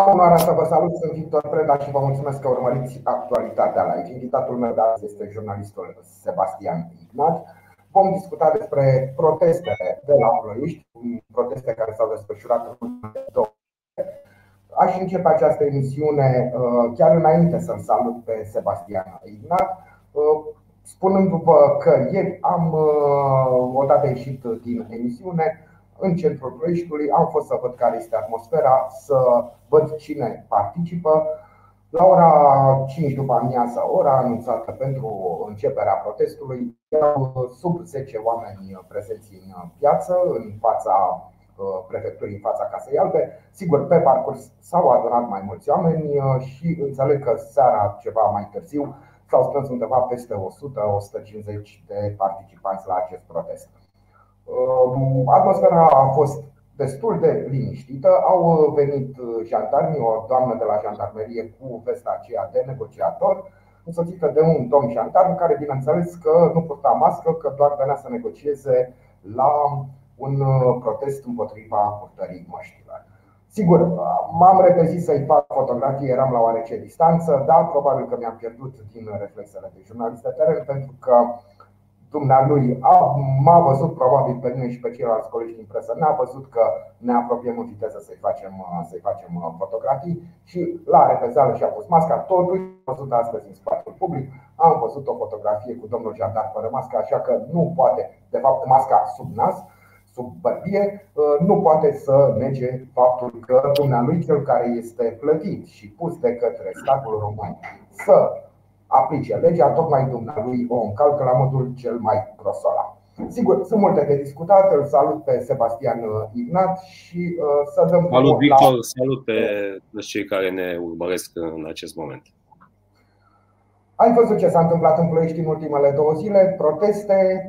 Am onoarea să vă salut, sunt Victor Preda și vă mulțumesc că urmăriți actualitatea la aici. Invitatul meu de azi este jurnalistul Sebastian Ignat. Vom discuta despre protestele de la Ploiești, proteste care s-au desfășurat în ultimele două Aș începe această emisiune uh, chiar înainte să-l salut pe Sebastian Ignat, uh, spunându-vă că ieri am uh, odată ieșit din emisiune în centrul Ploieștiului, am fost să văd care este atmosfera, să văd cine participă. La ora 5 după amiază, ora anunțată pentru începerea protestului, erau sub 10 oameni prezenți în piață, în fața Uh, prefecturii în fața Casei Albe. Sigur, pe parcurs s-au adunat mai mulți oameni uh, și înțeleg că seara, ceva mai târziu, s-au strâns undeva peste 100-150 de participanți la acest protest. Uh, atmosfera a fost destul de liniștită. Au venit jandarmii, o doamnă de la jandarmerie cu vesta aceea de negociator, însoțită de un domn jandarm care, bineînțeles, că nu purta mască, că doar venea să negocieze la un uh, protest împotriva purtării măștilor. Sigur, m-am repezit să-i fac fotografie, eram la oarece distanță, dar probabil că mi-am pierdut din reflexele de jurnalist de teren pentru că dumnealui a, m-a văzut probabil pe mine și pe ceilalți colegi din presă, ne-a văzut că ne apropiem în viteză să-i facem, uh, să facem uh, fotografii și la repezeală și-a pus masca. Totuși, am văzut astăzi în spațiul public, am văzut o fotografie cu domnul jandar fără mască, așa că nu poate, de fapt, masca sub nas, sub bărbie, uh, nu poate să nege faptul că dumnealui cel care este plătit și pus de către statul român să aplice legea, tocmai dumnealui o încalcă la modul cel mai grosolan. Sigur, sunt multe de discutat. Îl salut pe Sebastian uh, Ignat și uh, să dăm. Salut, Victor, la... salut pe cei care ne urmăresc în acest moment. Ai văzut ce s-a întâmplat în Ploiești în ultimele două zile, proteste,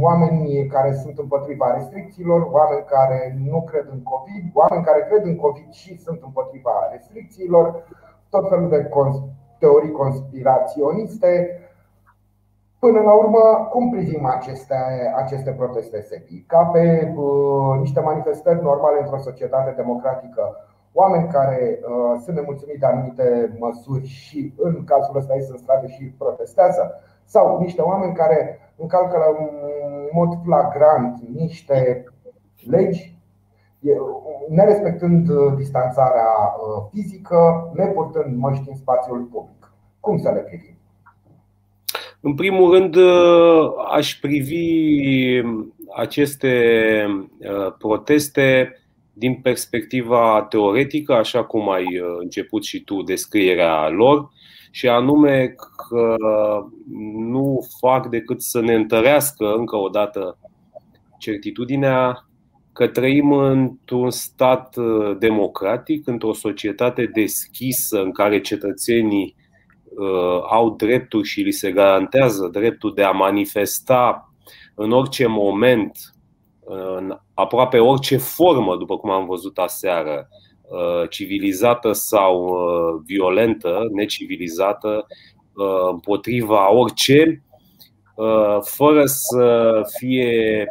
oameni care sunt împotriva restricțiilor, oameni care nu cred în COVID, oameni care cred în COVID și sunt împotriva restricțiilor, tot felul de teorii conspiraționiste. Până la urmă, cum privim aceste, aceste proteste SEPI? Ca pe uh, niște manifestări normale într-o societate democratică oameni care uh, sunt nemulțumiți de anumite măsuri și în cazul ăsta ies în stradă și protestează, sau niște oameni care încalcă la un mod flagrant niște legi, nerespectând uh, distanțarea uh, fizică, nepurtând măști în spațiul public. Cum să le privim? În primul rând, uh, aș privi aceste proteste din perspectiva teoretică, așa cum ai uh, început și tu descrierea lor, și anume că nu fac decât să ne întărească încă o dată certitudinea că trăim într-un stat uh, democratic, într-o societate deschisă în care cetățenii uh, au drepturi și li se garantează dreptul de a manifesta în orice moment în aproape orice formă, după cum am văzut aseară, uh, civilizată sau uh, violentă, necivilizată, uh, împotriva orice, fără să fie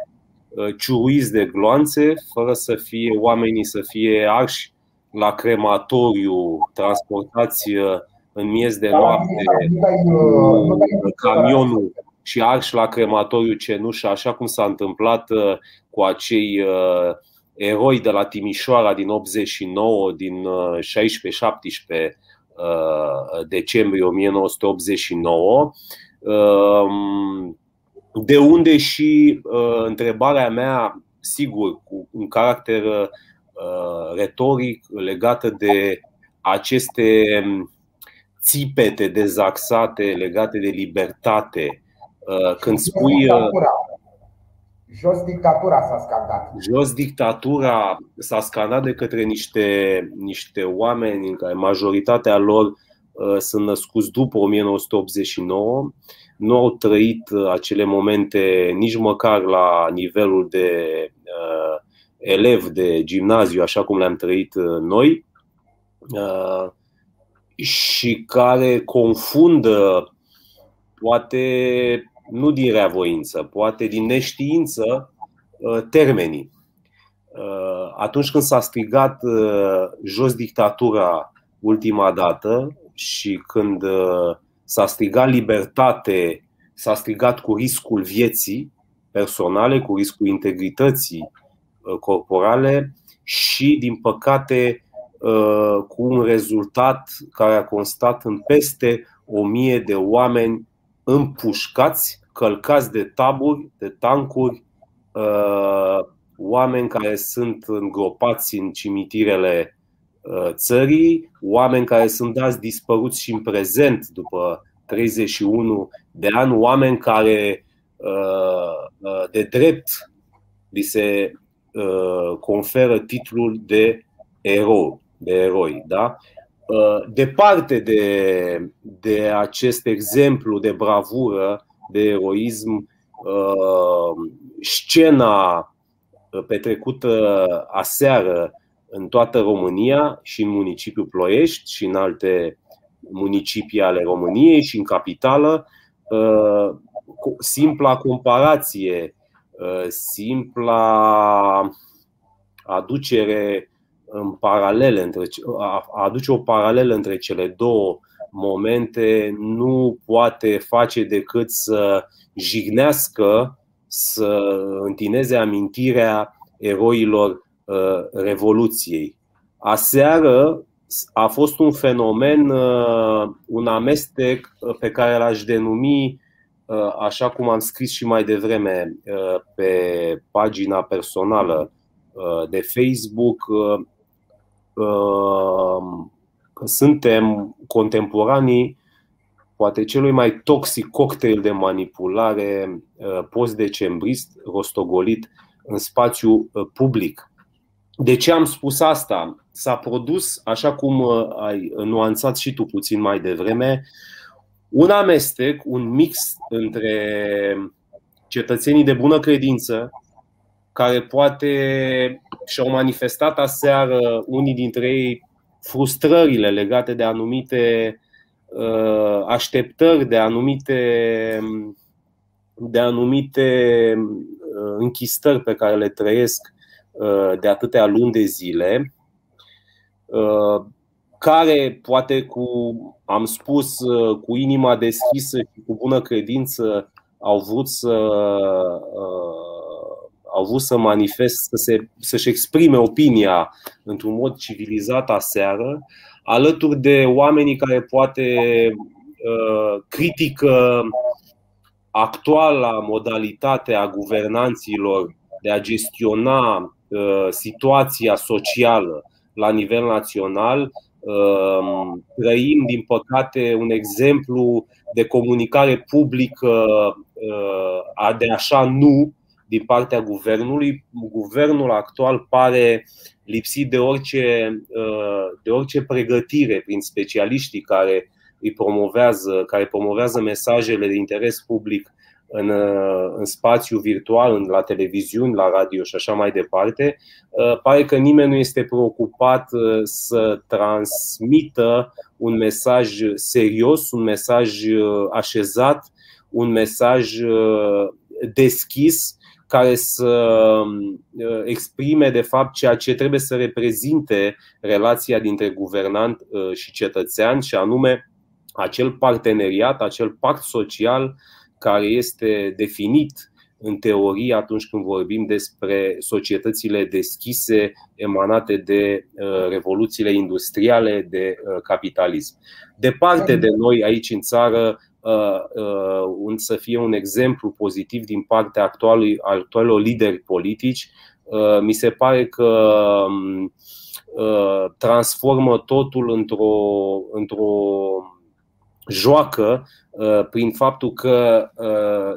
ciuruiți de gloanțe, fără să fie oamenii să fie arși la crematoriu, transportați în miez de noapte, camionul și arși la crematoriu cenușă, așa cum s-a întâmplat uh, cu acei uh, eroi de la Timișoara din 89, din 16-17 uh, decembrie 1989. Um, de unde și întrebarea mea, sigur, cu un caracter retoric legată de aceste țipete dezaxate legate de libertate Uh, când spui. Uh, jos dictatura s-a scandat. Jos dictatura s-a scandat de către niște, niște oameni în care majoritatea lor uh, sunt născuți după 1989, nu au trăit acele momente nici măcar la nivelul de uh, elev de gimnaziu, așa cum le-am trăit noi, uh, și care confundă poate nu din reavoință, poate din neștiință, uh, termenii. Uh, atunci când s-a strigat jos dictatura ultima dată și când s-a strigat libertate, s-a strigat cu riscul vieții personale, cu riscul integrității corporale și, din păcate, cu un rezultat care a constat în peste o mie de oameni împușcați, călcați de taburi, de tancuri, oameni care sunt îngropați în cimitirele uh, țării, oameni care sunt dați dispăruți și în prezent după 31 de ani, oameni care uh, uh, de drept li se conferă titlul de erou, de eroi. Da? Departe de, de acest exemplu de bravură, de eroism, scena petrecută aseară în toată România și în municipiul Ploiești și în alte municipii ale României și în capitală. Uh, simpla comparație, uh, simpla aducere în paralele între, aduce o paralelă între cele două momente nu poate face decât să jignească să întineze amintirea eroilor uh, Revoluției. Aseară a fost un fenomen, uh, un amestec uh, pe care l-aș denumi, așa cum am scris și mai devreme pe pagina personală de Facebook, că suntem contemporanii poate celui mai toxic cocktail de manipulare uh, post-decembrist rostogolit în spațiu uh, public. De ce am spus asta? S-a produs, așa cum uh, ai nuanțat și tu puțin mai devreme, un amestec, un mix între cetățenii de bună credință, care poate și-au manifestat aseară unii dintre ei frustrările legate de anumite Uh, așteptări de anumite, de anumite uh, închistări pe care le trăiesc uh, de atâtea luni de zile, care poate cu, am spus, cu inima deschisă și cu bună credință au vrut să au vrut să manifest, să se, să-și exprime opinia într-un mod civilizat aseară, alături de oamenii care poate uh, critică actuala modalitate a guvernanților de a gestiona uh, situația socială la nivel național. Uh, trăim, din păcate, un exemplu de comunicare publică de așa nu din partea guvernului. Guvernul actual pare lipsit de orice, uh, de orice pregătire prin specialiștii care îi promovează, care promovează mesajele de interes public în, uh, în spațiu virtual, la televiziuni, la radio și așa mai departe, uh, pare că nimeni nu este preocupat să transmită un mesaj serios, un mesaj așezat, un mesaj deschis care să uh, exprime de fapt ceea ce trebuie să reprezinte relația dintre guvernant uh, și cetățean și anume acel parteneriat, acel pact social care este definit în teorie atunci când vorbim despre societățile deschise emanate de uh, revoluțiile industriale, de capitalism. Departe de noi aici în țară Uh, uh, un, să fie un exemplu pozitiv din partea actualului, actualilor lideri politici, uh, mi se pare că um, transformă totul într-o, într-o joacă prin faptul că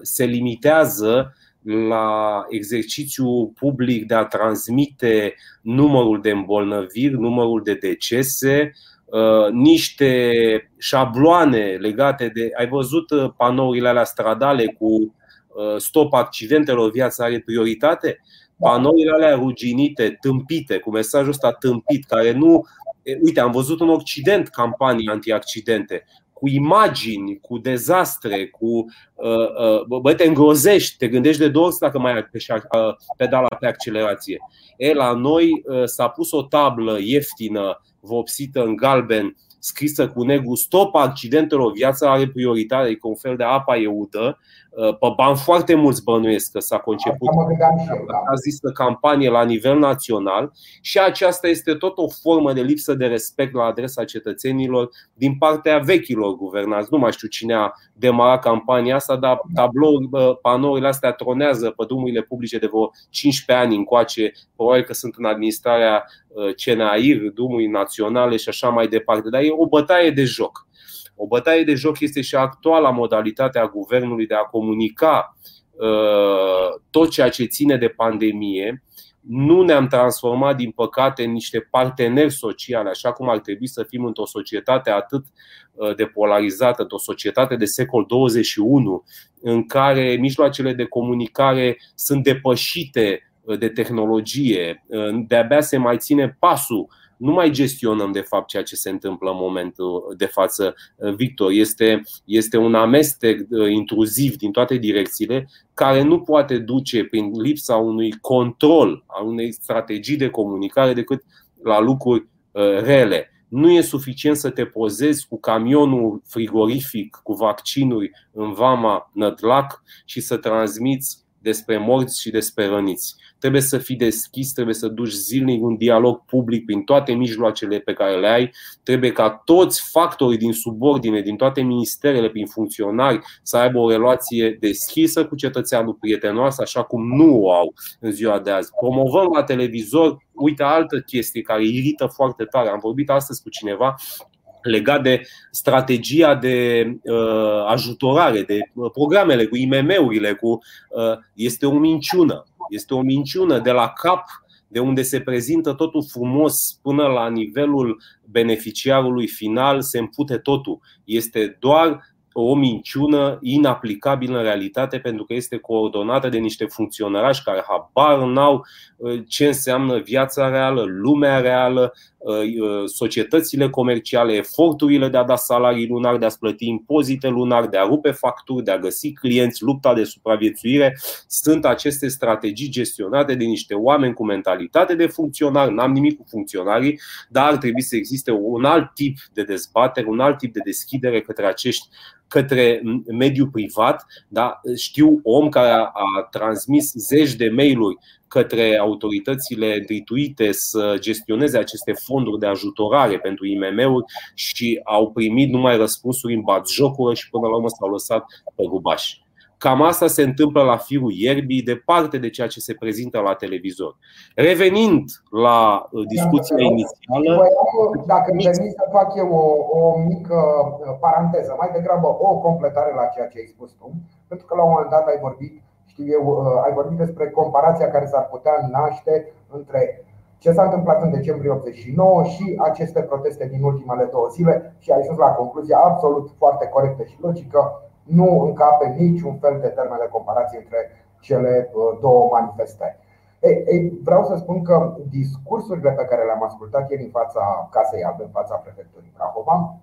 se limitează la exercițiul public de a transmite numărul de îmbolnăviri, numărul de decese, Uh, niște șabloane legate de. Ai văzut uh, panourile alea stradale cu uh, stop accidentelor, viața are prioritate? Da. Panourile alea ruginite, tâmpite, cu mesajul ăsta tâmpit, care nu. Uite, am văzut în Occident campanii antiaccidente. Cu imagini, cu dezastre, cu. Bă, te îngrozești, te gândești de două ori dacă mai ai pedala pe accelerație. E, la noi s-a pus o tablă ieftină, vopsită în galben, scrisă cu negru Stop accidentelor, viața are prioritate, e un fel de apa eută Uh, pe bani foarte mulți bănuiesc că s-a conceput a zisă campanie la nivel național și aceasta este tot o formă de lipsă de respect la adresa cetățenilor din partea vechilor guvernați. Nu mai știu cine a demarat campania asta, dar tablouri, panourile astea tronează pe drumurile publice de vreo 15 ani încoace, probabil că sunt în administrarea uh, CNAIR, drumuri naționale și așa mai departe. Dar e o bătaie de joc. O bătaie de joc este și actuala modalitate a guvernului de a comunica uh, tot ceea ce ține de pandemie. Nu ne-am transformat, din păcate, în niște parteneri sociali, așa cum ar trebui să fim într-o societate atât uh, de polarizată, într-o societate de secol 21, în care mijloacele de comunicare sunt depășite uh, de tehnologie, de-abia se mai ține pasul nu mai gestionăm de fapt ceea ce se întâmplă în momentul de față, Victor. Este, este un amestec uh, intruziv din toate direcțiile care nu poate duce prin lipsa unui control, a unei strategii de comunicare decât la lucruri uh, rele. Nu e suficient să te pozezi cu camionul frigorific cu vaccinuri în vama Nădlac și să transmiți despre morți și despre răniți. Trebuie să fii deschis, trebuie să duci zilnic un dialog public prin toate mijloacele pe care le ai. Trebuie ca toți factorii din subordine, din toate ministerele, prin funcționari, să aibă o relație deschisă cu cetățeanul prietenoasă, așa cum nu o au în ziua de azi. Promovăm la televizor, uite altă chestie care irită foarte tare. Am vorbit astăzi cu cineva legat de strategia de uh, ajutorare, de uh, programele cu IMM-urile, cu, uh, este o minciună. Este o minciună de la cap, de unde se prezintă totul frumos până la nivelul beneficiarului final, se împute totul. Este doar o minciună inaplicabilă în realitate pentru că este coordonată de niște funcționari care habar n-au uh, ce înseamnă viața reală, lumea reală, uh, uh, societățile comerciale, eforturile de a da salarii lunar, de a plăti impozite lunar, de a rupe facturi, de a găsi clienți, lupta de supraviețuire. Sunt aceste strategii gestionate de niște oameni cu mentalitate de funcționari. N-am nimic cu funcționarii, dar ar trebui să existe un alt tip de dezbatere, un alt tip de deschidere către acești către mediul privat. Da? Știu om care a, a transmis zeci de mail-uri către autoritățile întrituite să gestioneze aceste fonduri de ajutorare pentru IMM-uri și au primit numai răspunsuri în batjocură și până la urmă s-au lăsat pe gubași. Cam asta se întâmplă la firul ierbii, departe de ceea ce se prezintă la televizor. Revenind la uh, discuția inițială. Dacă îmi permis să fac eu o, o mică uh, paranteză, mai degrabă o completare la ceea ce ai spus tu, pentru că la un moment dat ai vorbit, știu eu, uh, ai vorbit despre comparația care s-ar putea naște între ce s-a întâmplat în decembrie 89 și aceste proteste din ultimele două zile și ai ajuns la concluzia absolut foarte corectă și logică nu încape niciun fel de termen de comparație între cele uh, două manifestări. Ei, ei, vreau să spun că discursurile pe care le-am ascultat ieri în fața Casei Albe, în fața prefecturii Prahova,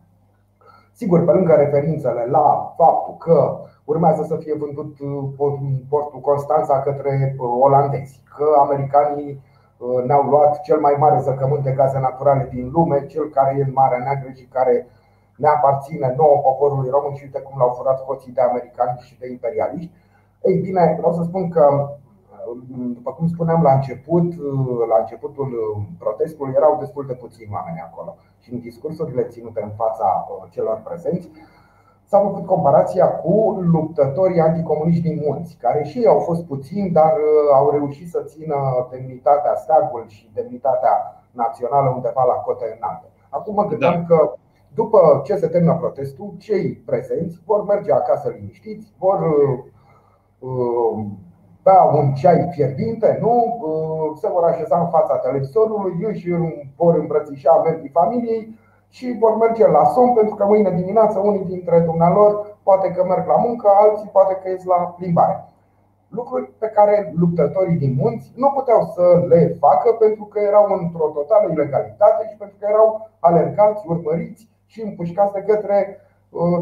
sigur, pe lângă referințele la faptul că urmează să fie vândut uh, portul Constanța către uh, olandezi, că americanii ne-au luat cel mai mare zăcământ de gaze naturale din lume, cel care e în Marea Neagră și care ne aparține nouă poporului român și uite cum l-au furat hoții de americani și de imperialiști. Ei bine, vreau să spun că, după cum spuneam la început, la începutul protestului, erau destul de puțini oameni acolo. Și în discursurile ținute în fața uh, celor prezenți, S-a făcut comparația cu luptătorii anticomuniști din munți, care și ei au fost puțini, dar uh, au reușit să țină demnitatea steagul și demnitatea națională undeva la cote înalte. Acum mă gândeam da. că după ce se termină protestul, cei prezenți vor merge acasă liniștiți, vor uh, bea un ceai fierbinte, nu? Uh, se vor așeza în fața televizorului, își vor îmbrățișa membrii familiei și vor merge la somn pentru că mâine dimineață unii dintre dumnealor poate că merg la muncă, alții poate că ies la plimbare. Lucruri pe care luptătorii din munți nu puteau să le facă pentru că erau într-o totală ilegalitate și pentru că erau alergați, urmăriți și împușcați de către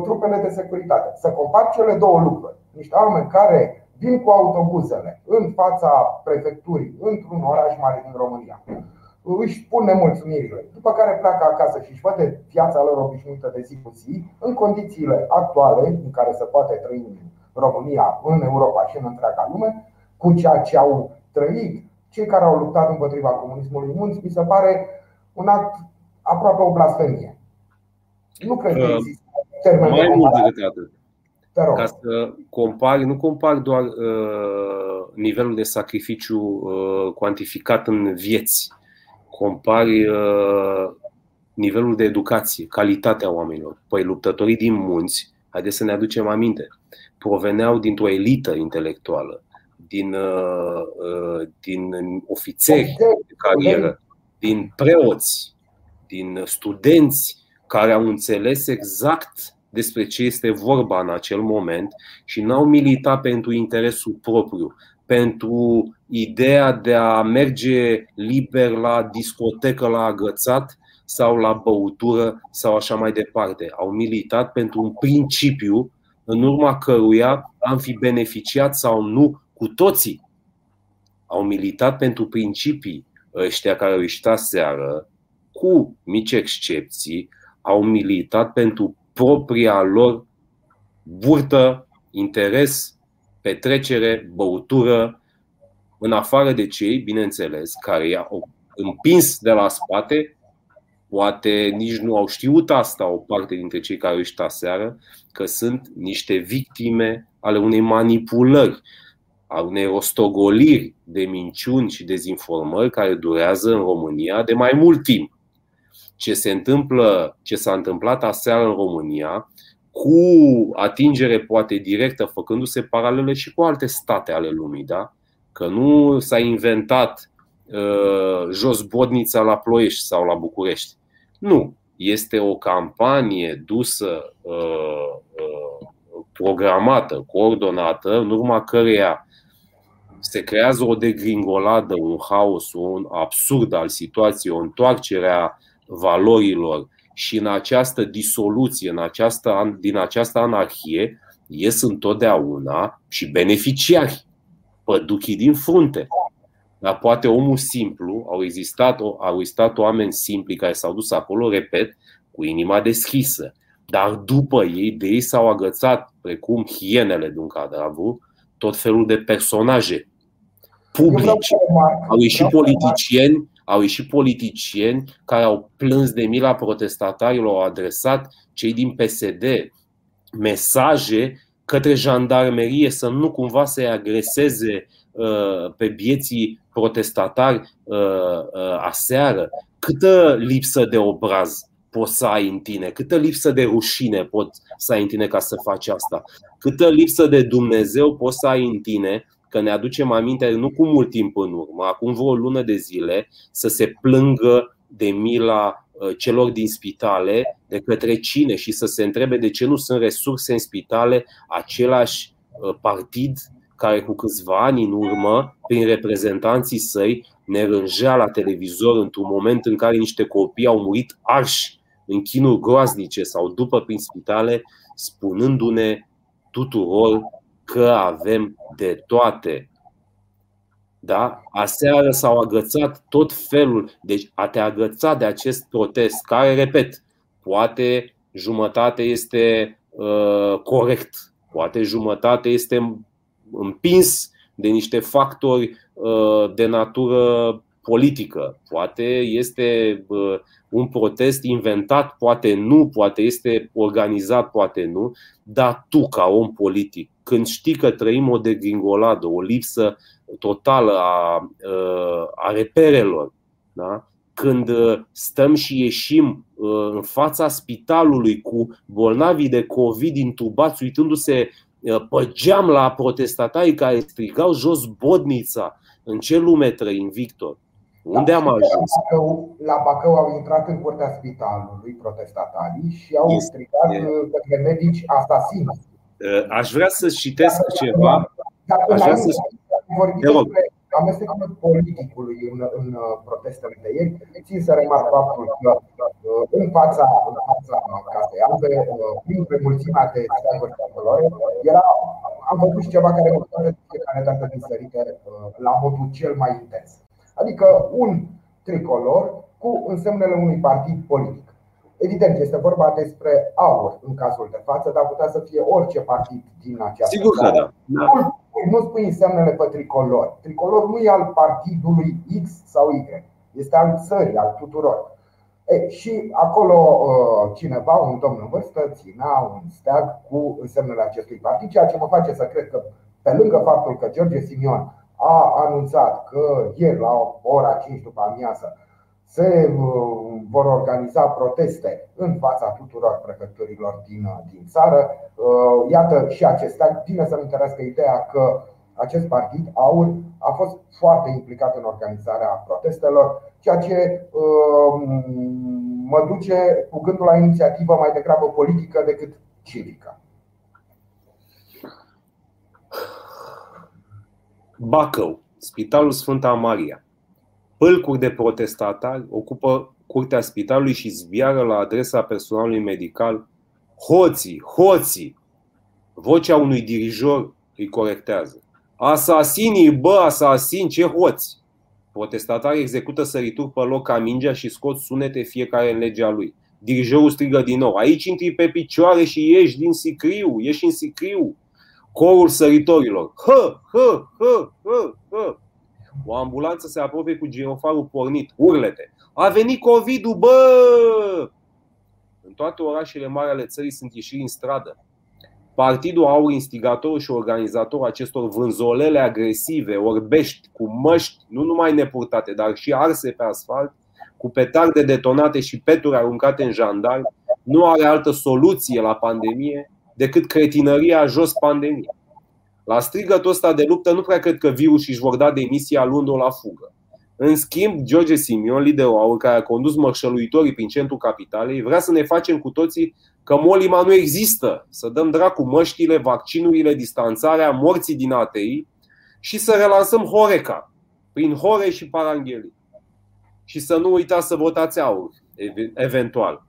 trupele de securitate. Să compar cele două lucruri. Niște oameni care vin cu autobuzele în fața prefecturii, într-un oraș mare din România, își spun nemulțumirile, după care pleacă acasă și își văd viața lor obișnuită de zi cu zi, în condițiile actuale în care se poate trăi în România, în Europa și în întreaga lume, cu ceea ce au trăit cei care au luptat împotriva comunismului munți, mi se pare un act aproape o blasfemie. Nu cred că uh, există termen Mai mult decât atât. Ca să compari, nu compari doar uh, nivelul de sacrificiu uh, cuantificat în vieți, compari uh, nivelul de educație, calitatea oamenilor. Păi luptătorii din munți, haideți să ne aducem aminte, proveneau dintr-o elită intelectuală, din, uh, uh, din ofițeri de carieră, din preoți, din studenți care au înțeles exact despre ce este vorba în acel moment și n-au militat pentru interesul propriu, pentru ideea de a merge liber la discotecă, la agățat sau la băutură sau așa mai departe. Au militat pentru un principiu în urma căruia am fi beneficiat sau nu cu toții. Au militat pentru principii ăștia care au ieșit seară, cu mici excepții, au militat pentru propria lor burtă, interes, petrecere, băutură, în afară de cei, bineînțeles, care i-au împins de la spate, poate nici nu au știut asta o parte dintre cei care își seară, că sunt niște victime ale unei manipulări, a unei rostogoliri de minciuni și dezinformări care durează în România de mai mult timp. Ce se întâmplă, ce s-a întâmplat aseară în România, cu atingere poate directă, făcându-se paralele și cu alte state ale lumii, da? Că nu s-a inventat uh, jos bodnița la Ploiești sau la București. Nu. Este o campanie dusă, uh, uh, programată, coordonată, în urma căreia se creează o degringoladă, un haos, un absurd al situației, o întoarcere a valorilor și în această disoluție, în această, din această anarhie, ies întotdeauna și beneficiari, păduchii din frunte. Dar poate omul simplu, au existat, au existat oameni simpli care s-au dus acolo, repet, cu inima deschisă. Dar după ei, de ei s-au agățat, precum hienele de un cadavru, tot felul de personaje publice. Au ieșit politicieni, au ieșit politicieni care au plâns de mila protestatarilor, au adresat cei din PSD mesaje către jandarmerie să nu cumva să-i agreseze uh, pe bieții protestatari uh, uh, aseară. Câtă lipsă de obraz poți să ai în tine, câtă lipsă de rușine poți să ai în tine ca să faci asta, câtă lipsă de Dumnezeu poți să ai în tine că ne aducem aminte nu cu mult timp în urmă, acum vreo o lună de zile, să se plângă de mila uh, celor din spitale, de către cine și să se întrebe de ce nu sunt resurse în spitale același uh, partid care cu câțiva ani în urmă, prin reprezentanții săi, ne rângea la televizor într-un moment în care niște copii au murit arși în chinuri groaznice sau după prin spitale, spunându-ne tuturor că avem de toate. Da? Aseară s-au agățat tot felul. Deci a te agăța de acest protest, care, repet, poate jumătate este uh, corect, poate jumătate este împins de niște factori uh, de natură politică. Poate este uh, un protest inventat, poate nu, poate este organizat, poate nu, dar tu, ca om politic, când știi că trăim o degringoladă, o lipsă totală a, a reperelor, da? când stăm și ieșim în fața spitalului cu bolnavii de COVID intubați, uitându-se pe geam la protestatarii care strigau jos bodnița, în ce lume trăim, Victor? Unde am ajuns? La Bacău, la Bacău au intrat în curtea spitalului protestatarii și au este, strigat către medici asasini. Uh, aș vrea să citesc ceva. Aș vrea să amestecul politicului în, în uh, protestele de ieri, țin să remarc faptul că în fața, în fața casei albe, printre mulțimea de steaguri tricolore, era, am văzut ceva care mă face de fiecare dată din sărite la modul cel mai intens. Adică un tricolor cu însemnele unui partid politic. Evident, este vorba despre aur în cazul de față, dar putea să fie orice partid din această Sigur că da. Nu, nu spui însemnele pe tricolor. Tricolor nu e al partidului X sau Y, este al țării, al tuturor. E, și acolo uh, cineva, un domn în vârstă, ținea un steag cu însemnele acestui partid, ceea ce mă face să cred că, pe lângă faptul că George Simion a anunțat că ieri la ora 5 după amiază se uh, vor organiza proteste în fața tuturor prefecturilor din, din țară. Uh, iată și acestea, bine să-mi interesească ideea că acest partid, AUR, a fost foarte implicat în organizarea protestelor, ceea ce uh, mă duce cu gândul la inițiativă mai degrabă politică decât civică. Bacău, Spitalul Sfânta Maria. Pâlcuri de protestatari ocupă curtea spitalului și zbiară la adresa personalului medical. Hoții, hoții! Vocea unui dirijor îi corectează. Asasinii, bă, asasini, ce hoți! Protestatarii execută sărituri pe loc ca mingea și scot sunete fiecare în legea lui. Dirijorul strigă din nou. Aici intri pe picioare și ieși din sicriu, ieși în sicriu. Corul săritorilor. Hă, hă, hă, hă, hă. O ambulanță se apropie cu girofarul pornit. Urlete. A venit COVID-ul, bă! În toate orașele mari ale țării sunt ieșiri în stradă. Partidul Aur, instigatorul și organizatorul acestor vânzolele agresive, orbești, cu măști, nu numai nepurtate, dar și arse pe asfalt, cu petarde detonate și peturi aruncate în jandar, nu are altă soluție la pandemie decât cretinăria jos pandemie. La strigătul ăsta de luptă nu prea cred că virusii își vor da demisia luând-o la fugă. În schimb, George Simion, liderul AUR, care a condus mărșăluitorii prin centrul capitalei, vrea să ne facem cu toții că molima nu există, să dăm dracu măștile, vaccinurile, distanțarea, morții din ATI și să relansăm Horeca, prin Hore și Paranghelii. Și să nu uitați să votați AUR, eventual.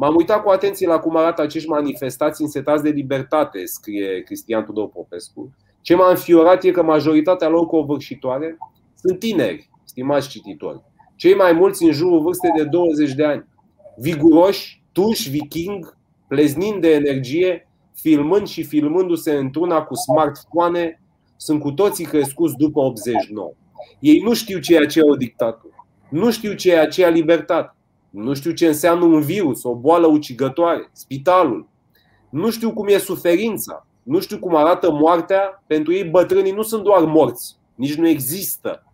M-am uitat cu atenție la cum arată acești manifestații însetați de libertate, scrie Cristian Tudor Popescu. Ce m-a înfiorat e că majoritatea lor covârșitoare sunt tineri, stimați cititori. Cei mai mulți în jurul vârstei de 20 de ani. Viguroși, tuși, viking, pleznind de energie, filmând și filmându-se într-una cu smartphone, sunt cu toții crescuți după 89. Ei nu știu ceea ce e o dictatură. Nu știu ceea ce e libertate. Nu știu ce înseamnă un virus, o boală ucigătoare, spitalul. Nu știu cum e suferința. Nu știu cum arată moartea. Pentru ei bătrânii nu sunt doar morți, nici nu există.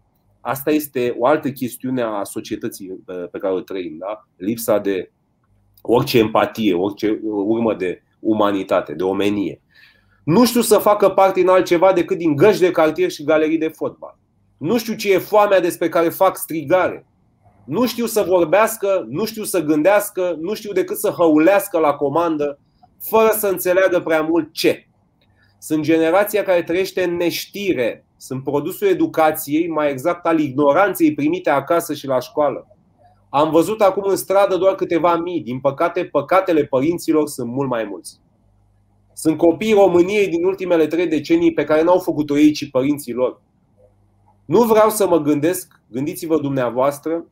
Asta este o altă chestiune a societății uh, pe care o trăim. Da? Lipsa de orice empatie, orice urmă de umanitate, de omenie. Nu știu să facă parte în altceva decât din găși de cartier și galerii de fotbal. Nu știu ce e foamea despre care fac strigare. Nu știu să vorbească, nu știu să gândească, nu știu decât să hăulească la comandă, fără să înțeleagă prea mult ce. Sunt generația care trăiește în neștire, sunt produsul educației, mai exact al ignoranței primite acasă și la școală. Am văzut acum în stradă doar câteva mii. Din păcate, păcatele părinților sunt mult mai mulți. Sunt copiii României din ultimele trei decenii pe care n-au făcut-o ei, ci părinții lor. Nu vreau să mă gândesc, gândiți-vă dumneavoastră,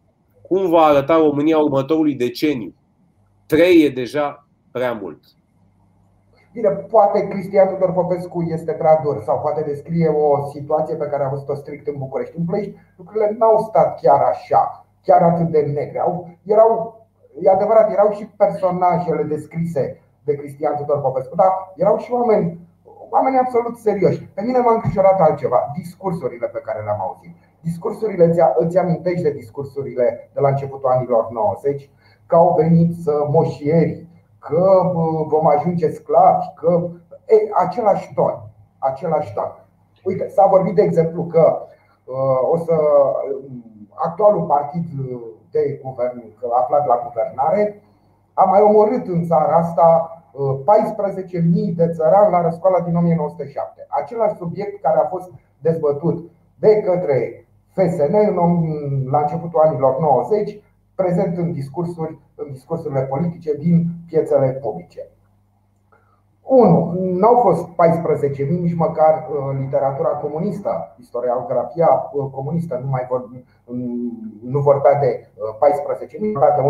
cum va arăta România următorului deceniu. Trei e deja prea mult. Bine, poate Cristian Tudor Popescu este prea dur sau poate descrie o situație pe care a văzut-o strict în București. În Ploiești lucrurile n-au stat chiar așa, chiar atât de negre. Au, erau, e adevărat, erau și personajele descrise de Cristian Tudor Popescu, dar erau și oameni, oameni absolut serioși. Pe mine m-a îngrijorat altceva, discursurile pe care le-am auzit. Discursurile, îți amintești de discursurile de la începutul anilor 90, că au venit să moșieri, că vom ajunge sclavi, că e, același ton, același ton. Uite, s-a vorbit de exemplu că uh, o să actualul partid de guvern aflat la guvernare a mai omorât în țara asta 14.000 de țărani la răscoala din 1907. Același subiect care a fost dezbătut de către FSN la începutul anilor 90 prezent în discursuri, în discursurile politice din piețele publice. 1. N-au fost 14.000 nici măcar uh, literatura comunistă, istoriografia uh, comunistă nu, mai vor, nu vorbea de 14.000, vorbea de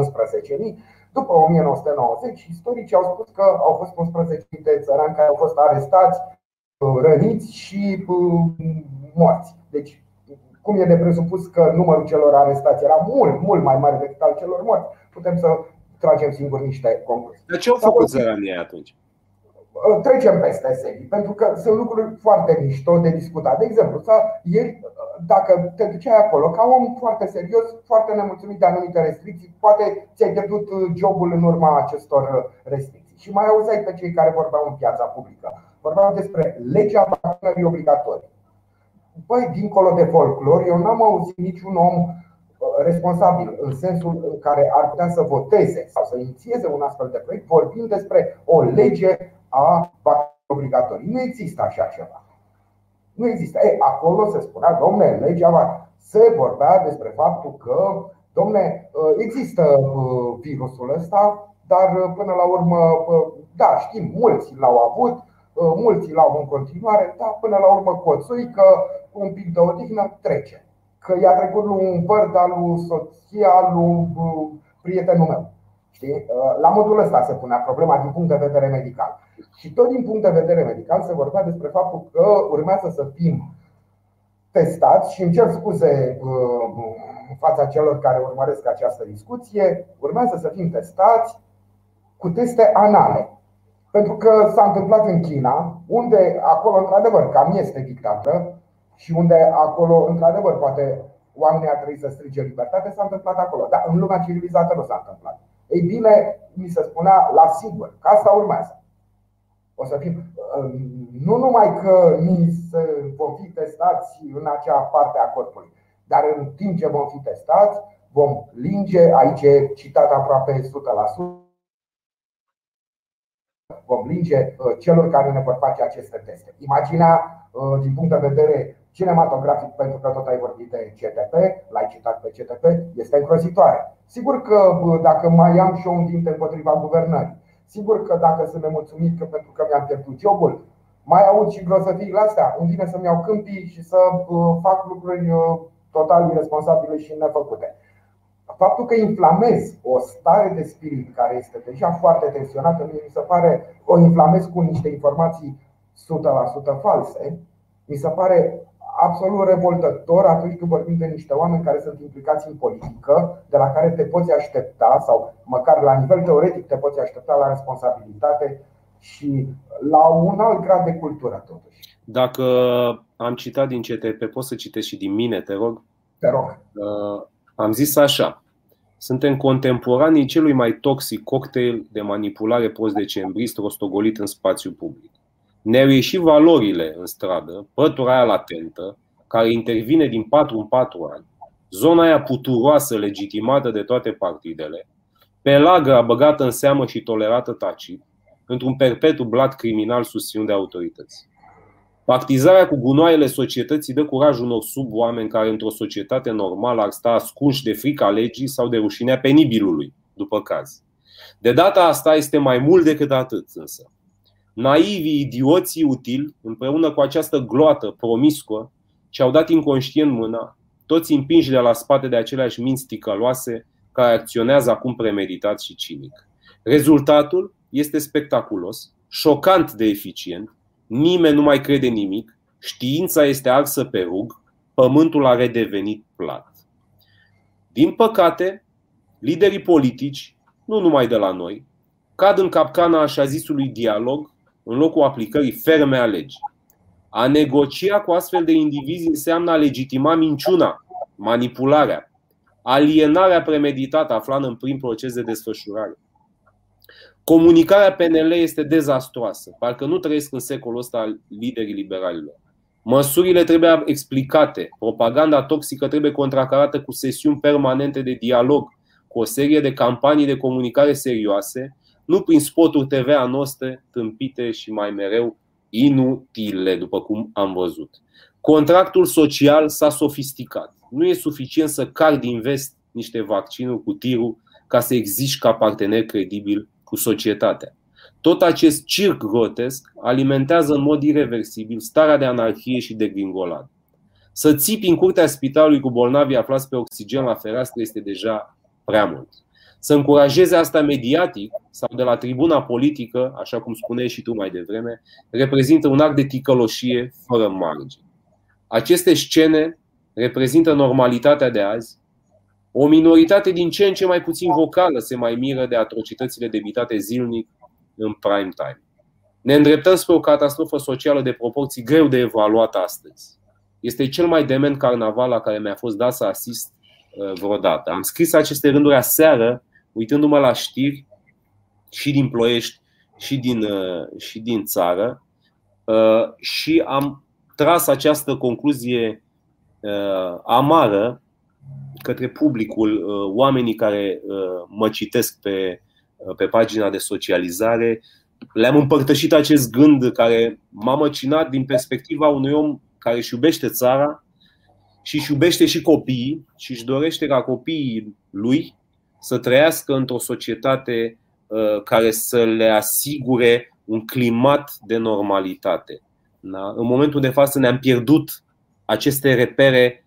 11.000. După 1990, istoricii au spus că au fost 11.000 de țărani care au fost arestați, răniți și morți. Deci cum e de presupus că numărul celor arestați era mult, mult mai mare decât al celor morți, putem să tragem singur niște concluzii. Dar ce au făcut țăranii atunci? Uh, trecem peste serii, pentru că sunt lucruri foarte mișto de discutat. De exemplu, să ieri, uh, dacă te duceai acolo ca om foarte serios, foarte nemulțumit de anumite restricții, poate ți-ai pierdut uh, jobul în urma acestor restricții. Și mai auzeai pe cei care vorbeau în piața publică. Vorbeau despre legea vaccinării obligatorii Băi, dincolo de folclor, eu n-am auzit niciun om uh, responsabil în sensul în care ar putea să voteze sau să inițieze un astfel de proiect, vorbind despre o lege a vaccinului obligatorii. Nu există așa ceva. Nu există. Ei, acolo se spunea, domne, legea va. Se vorbea despre faptul că, domne, uh, există uh, virusul ăsta, dar până la urmă, da, știm, mulți l-au avut, mulți l-au în continuare, dar până la urmă coțui că un pic de odihnă, trece. Că i-a trecut lui un păr, dar lui soția, lui prietenul meu. Știi? Uh, la modul ăsta se punea problema din punct de vedere medical. Și tot din punct de vedere medical se vorbea despre faptul că urmează să fim testați și îmi cer scuze uh, în fața celor care urmăresc această discuție, urmează să fim testați cu teste anale. Pentru că s-a întâmplat în China, unde acolo, într-adevăr, cam este dictată, și unde acolo, într-adevăr, poate oamenii ar trebui să strige libertate, s-a întâmplat acolo. Dar în lumea civilizată nu s-a întâmplat. Ei bine, mi se spunea la sigur că asta urmează. O să fim, uh, nu numai că ni vom fi testați în acea parte a corpului, dar în timp ce vom fi testați, vom linge, aici e citat aproape 100%, vom linge uh, celor care ne vor face aceste teste. Imaginea, uh, din punct de vedere cinematografic, pentru că tot ai vorbit de CTP, l-ai citat pe CTP, este îngrozitoare. Sigur că dacă mai am și eu un dinte împotriva guvernării, sigur că dacă sunt nemulțumit că pentru că mi-am pierdut jobul, mai aud și grozăviile astea, îmi vine să-mi iau câmpii și să fac lucruri total irresponsabile și nefăcute. Faptul că inflamez o stare de spirit care este deja foarte tensionată, mi se pare o inflamez cu niște informații 100% false, mi se pare absolut revoltător atunci când vorbim de niște oameni care sunt implicați în politică, de la care te poți aștepta, sau măcar la nivel teoretic te poți aștepta la responsabilitate și la un alt grad de cultură, totuși. Dacă am citat din CTP, poți să citești și din mine, te rog? Te rog. Uh, am zis așa. Suntem contemporanii celui mai toxic cocktail de manipulare post-decembrist rostogolit în spațiu public ne-au ieșit valorile în stradă, pătura aia latentă, care intervine din 4 în 4 ani, zona aia puturoasă legitimată de toate partidele, pelagra băgată în seamă și tolerată tacit, într-un perpetu blat criminal susținut de autorități. Partizarea cu gunoaiele societății dă curaj unor sub oameni care într-o societate normală ar sta ascunși de frica legii sau de rușinea penibilului, după caz. De data asta este mai mult decât atât însă naivii, idioții utili, împreună cu această gloată promiscuă, ce au dat inconștient mâna, toți împinși de la spate de aceleași minți ticăloase care acționează acum premeditat și cinic. Rezultatul este spectaculos, șocant de eficient, nimeni nu mai crede nimic, știința este arsă pe rug, pământul a redevenit plat. Din păcate, liderii politici, nu numai de la noi, cad în capcana așa zisului dialog în locul aplicării ferme a legii. A negocia cu astfel de indivizi înseamnă a legitima minciuna, manipularea, alienarea premeditată aflată în prim proces de desfășurare. Comunicarea PNL este dezastroasă, parcă nu trăiesc în secolul ăsta liderii liberalilor. Măsurile trebuie explicate, propaganda toxică trebuie contracarată cu sesiuni permanente de dialog, cu o serie de campanii de comunicare serioase nu prin spoturi TV a noastre tâmpite și mai mereu inutile, după cum am văzut. Contractul social s-a sofisticat. Nu e suficient să car din vest niște vaccinuri cu tirul ca să existi ca partener credibil cu societatea. Tot acest circ grotesc alimentează în mod irreversibil starea de anarhie și de gringolad. Să țipi în curtea spitalului cu bolnavi aflați pe oxigen la fereastră este deja prea mult. Să încurajeze asta mediatic sau de la tribuna politică, așa cum spuneai și tu mai devreme, reprezintă un act de ticăloșie fără margini. Aceste scene reprezintă normalitatea de azi. O minoritate din ce în ce mai puțin vocală se mai miră de atrocitățile debitate zilnic în prime time. Ne îndreptăm spre o catastrofă socială de proporții greu de evaluat astăzi. Este cel mai dement carnaval la care mi-a fost dat să asist uh, vreodată. Am scris aceste rânduri aseară, uitându-mă la știri și din Ploiești și din, uh, și din țară uh, și am tras această concluzie amară către publicul, oamenii care mă citesc pe, pe pagina de socializare. Le-am împărtășit acest gând care m-a măcinat din perspectiva unui om care își iubește țara și își iubește și copiii și își dorește ca copiii lui să trăiască într-o societate uh, care să le asigure un climat de normalitate. Da? În momentul de față ne-am pierdut aceste repere uh,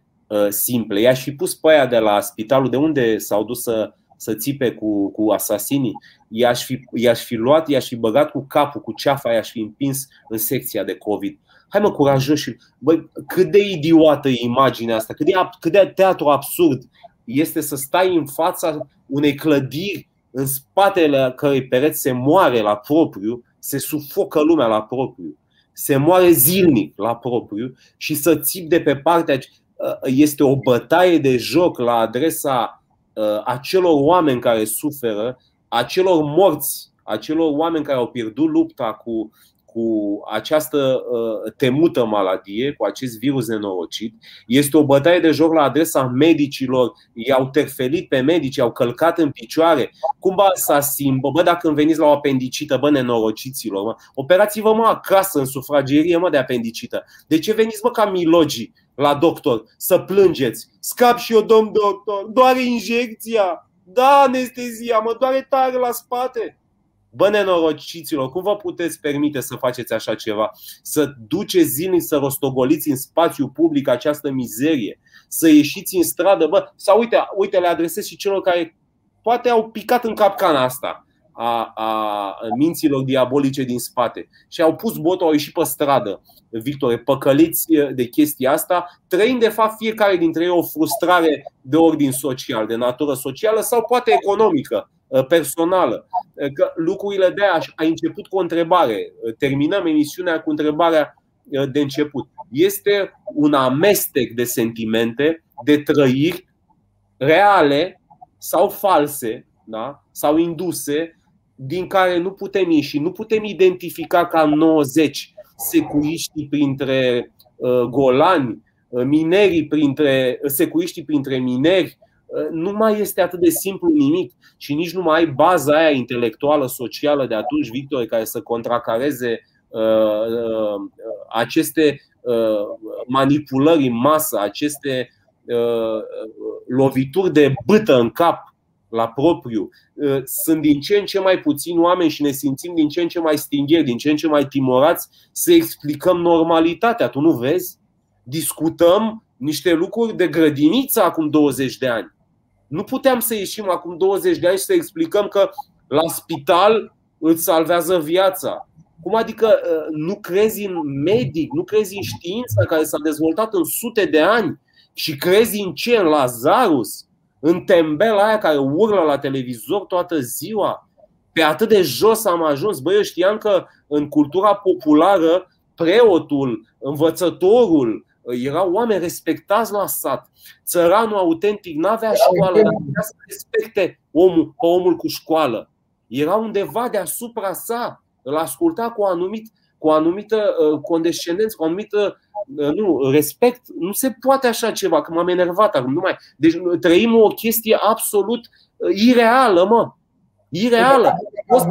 simple. I-aș fi pus pe aia de la spitalul de unde s-au dus să, să țipe cu, cu asasinii, i-aș fi, i-aș fi luat, i-aș fi băgat cu capul, cu ceafa, i-aș fi împins în secția de COVID. Hai mă, curajos și băi, cât de idiotă e imaginea asta, cât de, cât de teatru absurd este să stai în fața unei clădiri în spatele cărei pereți se moare la propriu, se sufocă lumea la propriu, se moare zilnic la propriu și să țip de pe partea ă, este o bătaie de joc la adresa ă, acelor oameni care suferă, acelor morți, acelor oameni care au pierdut lupta cu cu această uh, temută maladie, cu acest virus nenorocit. Este o bătaie de joc la adresa medicilor. I-au terfelit pe medici, i-au călcat în picioare. Cum bă să simbă? Bă, dacă îmi veniți la o apendicită, bă, nenorociților, mă, operați-vă mă acasă în sufragerie, mă, de apendicită. De ce veniți, mă, ca milogii la doctor să plângeți? Scap și eu, domn doctor, doare injecția. Da, anestezia, mă doare tare la spate. Bă, nenorociților, cum vă puteți permite să faceți așa ceva? Să duceți zilnic să rostogoliți în spațiu public această mizerie? Să ieșiți în stradă? Bă, sau uite, uite le adresez și celor care poate au picat în capcana asta a, a minților diabolice din spate și au pus botul, au ieșit pe stradă, Victor, păcăliți de chestia asta, trăind de fapt fiecare dintre ei o frustrare de ordin social, de natură socială sau poate economică Uh, personală. Uh, că lucrurile de aia a început cu o întrebare. Uh, terminăm emisiunea cu întrebarea de început. Este un amestec de sentimente, de trăiri reale sau false, da? sau induse, din care nu putem ieși. Nu putem identifica ca 90 securiștii printre golani, minerii printre, securiștii printre mineri, Ă, nu mai este atât de simplu nimic și nici nu mai ai baza aia intelectuală, socială de atunci, Victor, care să contracareze uh, uh, aceste uh, manipulări în masă, aceste lovituri de bâtă în cap la propriu. Sunt din ce în ce mai puțini oameni și ne simțim din ce în ce mai stingheri, din ce în ce mai timorați să explicăm normalitatea. Tu nu vezi? Discutăm niște lucruri de grădiniță acum 20 de ani. Nu puteam să ieșim acum 20 de ani și să explicăm că la spital îți salvează viața. Cum adică uh, nu crezi în medic, nu crezi în știința care s-a dezvoltat în sute de ani și crezi în ce? În Lazarus? În tembela aia care urlă la televizor toată ziua? Pe atât de jos am ajuns. Băi, eu știam că în cultura populară preotul, învățătorul, erau oameni respectați la sat. Țăranul autentic n-avea școală, dar putea să respecte omul, pe omul cu școală. Era undeva deasupra sa. Îl asculta cu, anumit, cu o anumită uh, condescendență, cu o anumită uh, nu, respect. Nu se poate așa ceva, că m-am enervat acum. Nu mai. Deci trăim o chestie absolut uh, ireală, mă. Ireală. Toți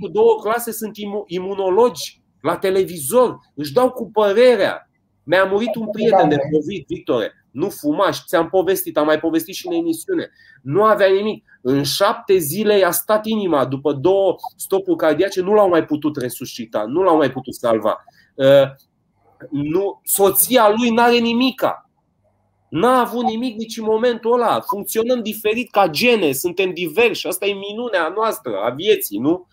cu două clase sunt imunologi la televizor, își dau cu părerea mi-a murit un prieten de COVID, Victore. nu fumaș și ți-am povestit, am mai povestit și în emisiune. Nu avea nimic. În șapte zile i-a stat inima. După două stopuri cardiace nu l-au mai putut resuscita, nu l-au mai putut salva. Uh, nu, soția lui nu are nimica. N-a avut nimic nici în momentul ăla. Funcționăm diferit ca gene, suntem diversi. Asta e minunea noastră, a vieții, nu?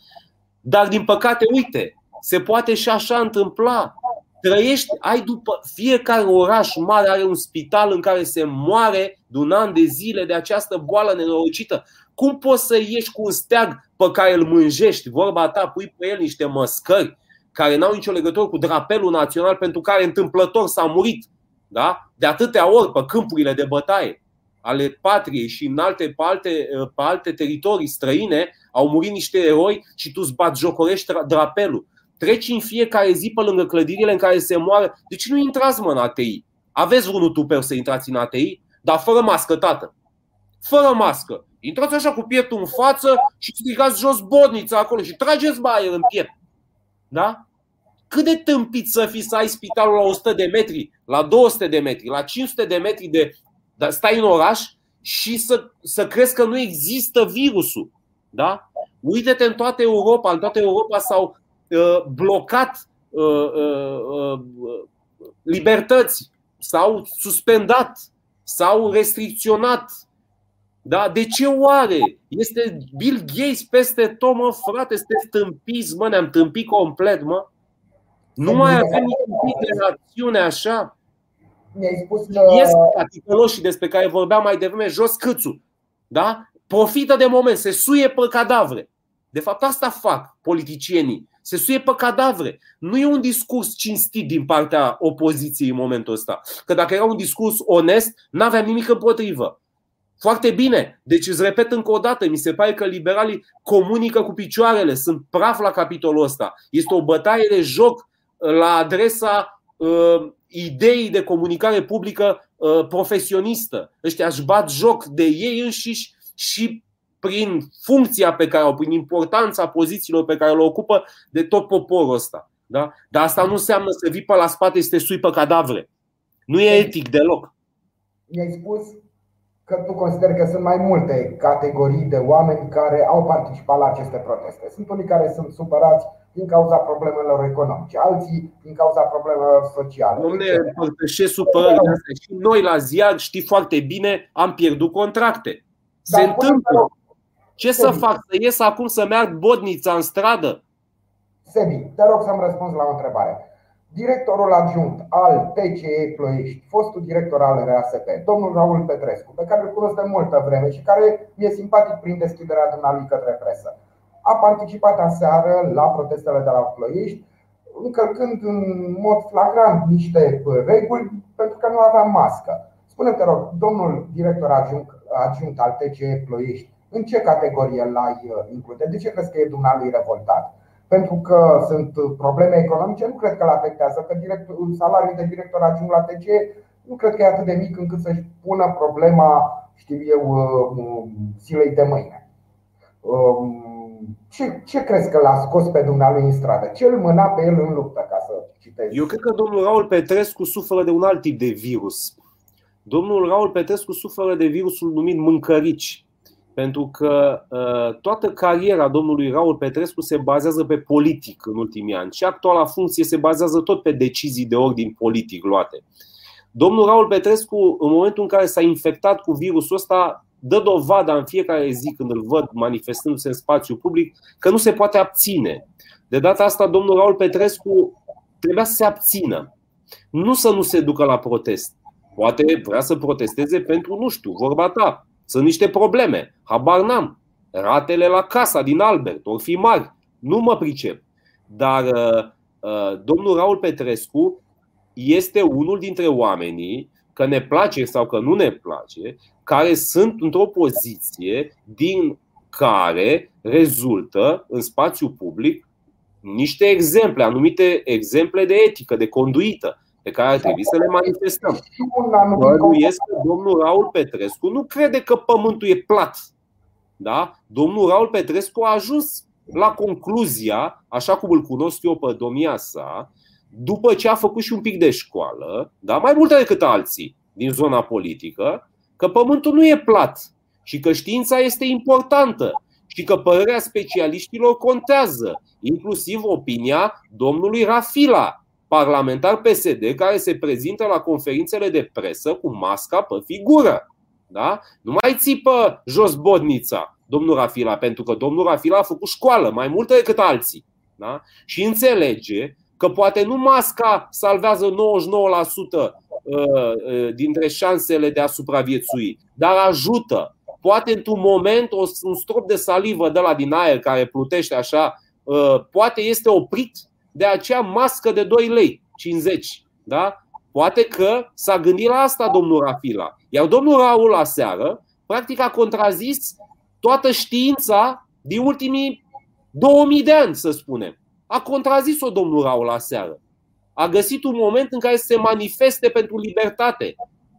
Dar din păcate, uite, se poate și așa întâmpla. Trăiești, ai după fiecare oraș mare are un spital în care se moare de un an de zile de această boală nenorocită. Cum poți să ieși cu un steag pe care îl mânjești, vorba ta, pui pe el niște măscări care n-au nicio legătură cu drapelul național pentru care întâmplător s-a murit da? de atâtea ori pe câmpurile de bătaie ale patriei și în alte, pe, alte, pe alte teritorii străine au murit niște eroi și tu îți bat jocorești drapelul. Treci în fiecare zi pe lângă clădirile în care se moară. De ce nu intrați mă în ATI? Aveți vreunul tupeu să intrați în ATI, dar fără mască, tată. Fără mască. Intrați așa cu pieptul în față și strigați jos bodnița acolo și trageți baier în piept. Da? Cât de tâmpit să fii să ai spitalul la 100 de metri, la 200 de metri, la 500 de metri de. Dar stai în oraș și să, să crezi că nu există virusul. Da? Uite-te în toată Europa, în toată Europa s-au uh, blocat uh, uh, uh, libertăți, s-au suspendat, s-au restricționat. Da? De ce oare? Este Bill Gates peste tot, mă, frate, este stâmpiți, mă, ne-am tâmpit complet, mă. Nu mai avem niciun tip de rațiune așa. Mi-ai spus că... Este despre care vorbeam mai devreme, jos câțul. Da? Profită de moment, se suie pe cadavre. De fapt, asta fac politicienii. Se suie pe cadavre. Nu e un discurs cinstit din partea opoziției în momentul ăsta. Că dacă era un discurs onest, n-aveam nimic împotrivă. Foarte bine. Deci îți repet încă o dată, mi se pare că liberalii comunică cu picioarele, sunt praf la capitolul ăsta. Este o bătaie de joc la adresa uh, ideii de comunicare publică uh, profesionistă. Ăștia își bat joc de ei înșiși și prin funcția pe care au, prin importanța pozițiilor pe care le ocupă de tot poporul ăsta. Da? Dar asta nu înseamnă să vii pe la spate și să te sui pe cadavre. Nu e etic deloc. Mi-ai spus că tu consideri că sunt mai multe categorii de oameni care au participat la aceste proteste. Sunt unii care sunt supărați din cauza problemelor economice, alții din cauza problemelor sociale. Domne, împărtășesc supărările astea. Și noi la ziar știi foarte bine, am pierdut contracte. Se întâmplă. Ce să fac? Să ies acum să merg bodnița în stradă? Sebi, te rog să-mi răspunzi la o întrebare. Directorul adjunct al TCE Ploiești, fostul director al RASP, domnul Raul Petrescu, pe care îl cunosc de multă vreme și care mi-e simpatic prin deschiderea dumnealui către presă a participat aseară la protestele de la Ploiești, încălcând în mod flagrant niște reguli pentru că nu avea mască. Spune-te rog, domnul director adjunct, adjunct al TCE Ploiești, în ce categorie l-ai uh, include? De ce crezi că e dumnealui revoltat? Pentru că sunt probleme economice, nu cred că l afectează, că director, salariul de director adjunct la TCE nu cred că e atât de mic încât să-și pună problema, știu eu, uh, silei de mâine. Um, ce, ce crezi că l-a scos pe dumnealui în stradă? Ce îl mâna pe el în luptă, ca să citesc? Eu cred că domnul Raul Petrescu suferă de un alt tip de virus. Domnul Raul Petrescu suferă de virusul numit mâncărici. Pentru că uh, toată cariera domnului Raul Petrescu se bazează pe politic în ultimii ani și actuala funcție se bazează tot pe decizii de ordin politic luate. Domnul Raul Petrescu, în momentul în care s-a infectat cu virusul ăsta, dă dovada în fiecare zi când îl văd manifestându-se în spațiu public că nu se poate abține. De data asta, domnul Raul Petrescu trebuia să se abțină. Nu să nu se ducă la protest. Poate vrea să protesteze pentru, nu știu, vorba ta. Sunt niște probleme. Habar n-am. Ratele la casa din Albert or fi mari. Nu mă pricep. Dar uh, uh, domnul Raul Petrescu este unul dintre oamenii că ne place sau că nu ne place, care sunt într-o poziție din care rezultă în spațiu public niște exemple, anumite exemple de etică, de conduită, pe care ar trebui să le manifestăm. Bănuiesc că domnul Raul Petrescu nu crede că pământul e plat. Da? Domnul Raul Petrescu a ajuns la concluzia, așa cum îl cunosc eu pe domnia sa, după ce a făcut și un pic de școală, da? mai multe decât alții, din zona politică că pământul nu e plat și că știința este importantă și că părerea specialiștilor contează, inclusiv opinia domnului Rafila, parlamentar PSD, care se prezintă la conferințele de presă cu masca pe figură. Da? Nu mai țipă jos bodnița, domnul Rafila, pentru că domnul Rafila a făcut școală mai multă decât alții. Da? Și înțelege că poate nu masca salvează 99% uh, uh, dintre șansele de a supraviețui, dar ajută. Poate într-un moment un strop de salivă de la din aer care plutește așa, uh, poate este oprit de acea mască de 2 lei 50. Da? Poate că s-a gândit la asta domnul Rafila. Iar domnul Raul la seară, practic a contrazis toată știința din ultimii 2000 de ani, să spunem. A contrazis-o domnul Raul la seară. A găsit un moment în care să se manifeste pentru libertate.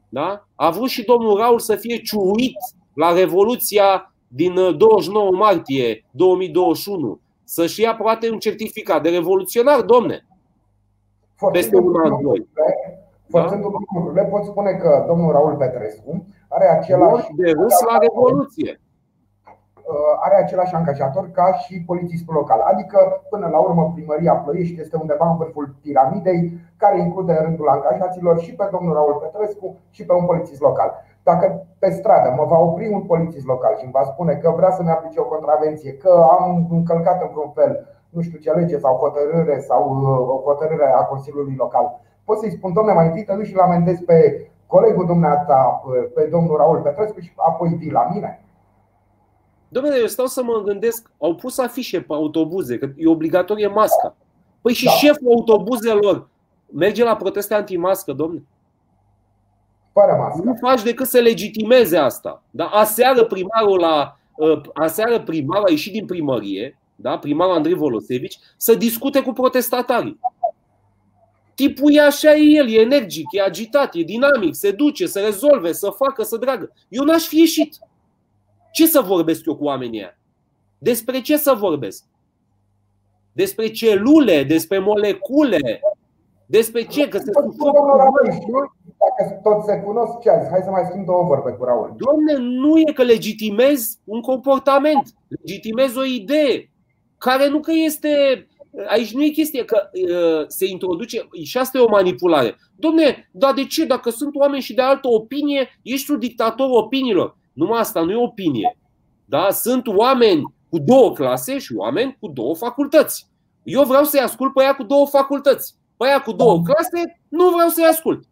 Da? A vrut și domnul Raul să fie ciuruit la Revoluția din 29 uh, martie 2021. Să-și ia poate un certificat de revoluționar, domne. Peste un an, doi. Făcând lucrurile, pot spune că domnul Raul Petrescu are același. de râs la Revoluție. Uh, are același angajator ca și polițistul local. Adică, până la urmă, primăria Ploiești este undeva în vârful piramidei, care include în rândul angajaților și pe domnul Raul Petrescu și pe un polițist local. Dacă pe stradă mă va opri un polițist local și îmi va spune că vrea să-mi aplice o contravenție, că am încălcat într-un fel, nu știu ce lege sau hotărâre sau uh, o hotărâre a Consiliului Local, pot să-i spun, domnule, mai întâi te duci și lamentez pe colegul dumneata, pe domnul Raul Petrescu și apoi vii la mine. Domnule, eu stau să mă gândesc, au pus afișe pe autobuze, că e obligatorie masca. Păi și da. șeful autobuzelor merge la proteste antimască, domnule? Fără mască. Nu faci decât să legitimeze asta. Dar aseară primarul la ă, aseară primarul a ieșit din primărie, da? primarul Andrei Volosevici, să discute cu protestatarii. Tipul e așa e el, e energic, e agitat, e dinamic, se duce, să rezolve, să facă, să dragă. Eu n-aș fi ieșit. Ce să vorbesc eu cu oamenii ăia? Despre ce să vorbesc? Despre celule, despre molecule, despre ce? Că se Dacă tot se cunosc, ce Hai să mai schimb două vorbe cu Raul. Domne, nu e că legitimez un comportament, legitimez o idee care nu că este Aici nu e chestie că uh, se introduce, și asta e o manipulare. Domne, dar de ce? Dacă sunt oameni și de altă opinie, ești un dictator opiniilor. Numai asta nu e opinie. Da? Sunt oameni cu două clase și oameni cu două facultăți. Eu vreau să-i ascult pe ea cu două facultăți. Pe ea cu două clase, nu vreau să-i ascult.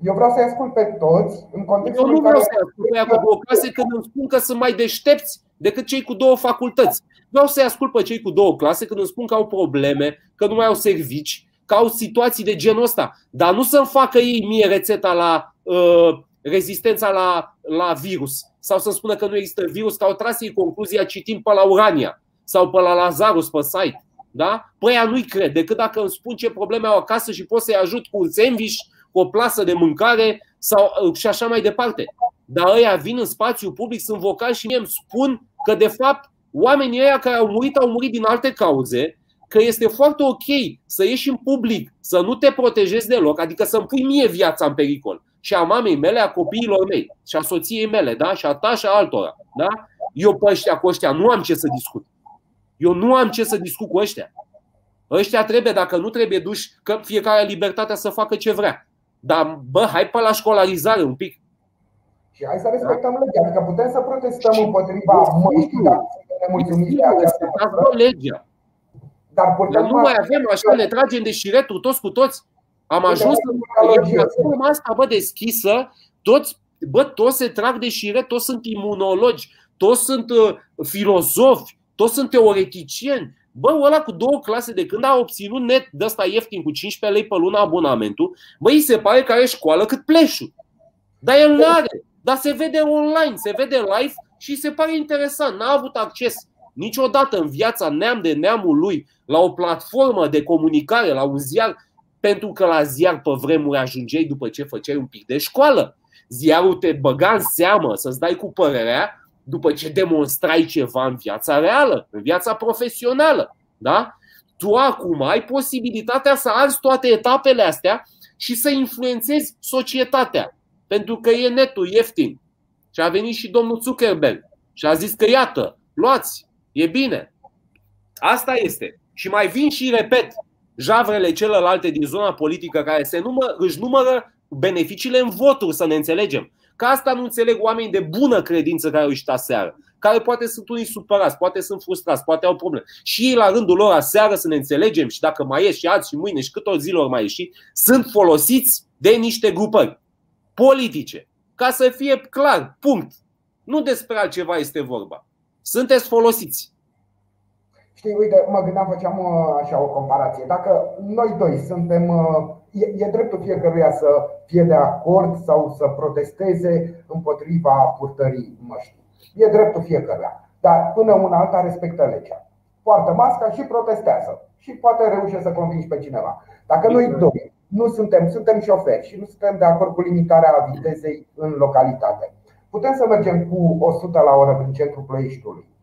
Eu vreau să-i ascult pe toți în contextul Eu nu vreau să-i ascult pe ea cu două clase când îmi spun că sunt mai deștepți decât cei cu două facultăți. Vreau să-i ascult pe cei cu două clase când îmi spun că au probleme, că nu mai au servici, că au situații de genul ăsta. Dar nu să-mi facă ei mie rețeta la uh, rezistența la, la virus sau să spună că nu există virus, că au tras ei concluzia citind pe la Urania sau pe la Lazarus pe site. Da? Păi ea nu-i cred, decât dacă îmi spun ce probleme au acasă și pot să-i ajut cu un sandwich, cu o plasă de mâncare sau, și așa mai departe. Dar ăia vin în spațiu public, sunt vocali și mie îmi spun că de fapt oamenii ăia care au murit au murit din alte cauze, că este foarte ok să ieși în public, să nu te protejezi deloc, adică să-mi pui mie viața în pericol și a mamei mele, a copiilor mei și a soției mele, da? și a ta și a altora. Da? Eu pe ăștia cu ăștia nu am ce să discut. Eu nu am ce să discut cu ăștia. Ăștia trebuie, dacă nu trebuie duși, că fiecare are libertatea să facă ce vrea. Dar, bă, hai pe la școlarizare un pic. Și hai să respectăm da? legea. Adică putem să protestăm împotriva măștii dacă suntem nemulțumiți de această legea. Dar, Dar nu mai avem așa, ne tragem de șiretul toți cu toți. Am ajuns în platforma asta bă, deschisă, toți, bă, toți se trag de șire, toți sunt imunologi, toți sunt uh, filozofi, toți sunt teoreticieni. Bă, ăla cu două clase de când a obținut net de asta ieftin cu 15 lei pe lună abonamentul, bă, îi se pare că are școală cât pleșul. Dar el nu are. Dar se vede online, se vede live și se pare interesant. N-a avut acces niciodată în viața neam de neamul lui la o platformă de comunicare, la un ziar pentru că la ziar pe vremuri ajungeai după ce făceai un pic de școală. Ziarul te băga în seamă să-ți dai cu părerea după ce demonstrai ceva în viața reală, în viața profesională. Da? Tu acum ai posibilitatea să arzi toate etapele astea și să influențezi societatea. Pentru că e netul ieftin. Și a venit și domnul Zuckerberg și a zis că iată, luați, e bine. Asta este. Și mai vin și repet, javrele celelalte din zona politică care se numă, își numără beneficiile în voturi, să ne înțelegem. Că asta nu înțeleg oamenii de bună credință care au ieșit aseară, care poate sunt unii supărați, poate sunt frustrați, poate au probleme. Și ei la rândul lor aseară să ne înțelegem și dacă mai ieși și azi și mâine și cât o zilor mai ieși, sunt folosiți de niște grupări politice. Ca să fie clar, punct. Nu despre altceva este vorba. Sunteți folosiți. Știi, uite, mă gândeam, făceam uh, așa o comparație. Dacă noi doi suntem, uh, e, e dreptul fiecăruia să fie de acord sau să protesteze împotriva purtării măștii. E dreptul fiecăruia. Dar până una alta respectă legea. Poartă masca și protestează. Și poate reușește să convingi pe cineva. Dacă noi doi nu suntem, suntem șoferi și nu suntem de acord cu limitarea vitezei în localitate, putem să mergem cu 100 la oră prin centrul Ploieștiului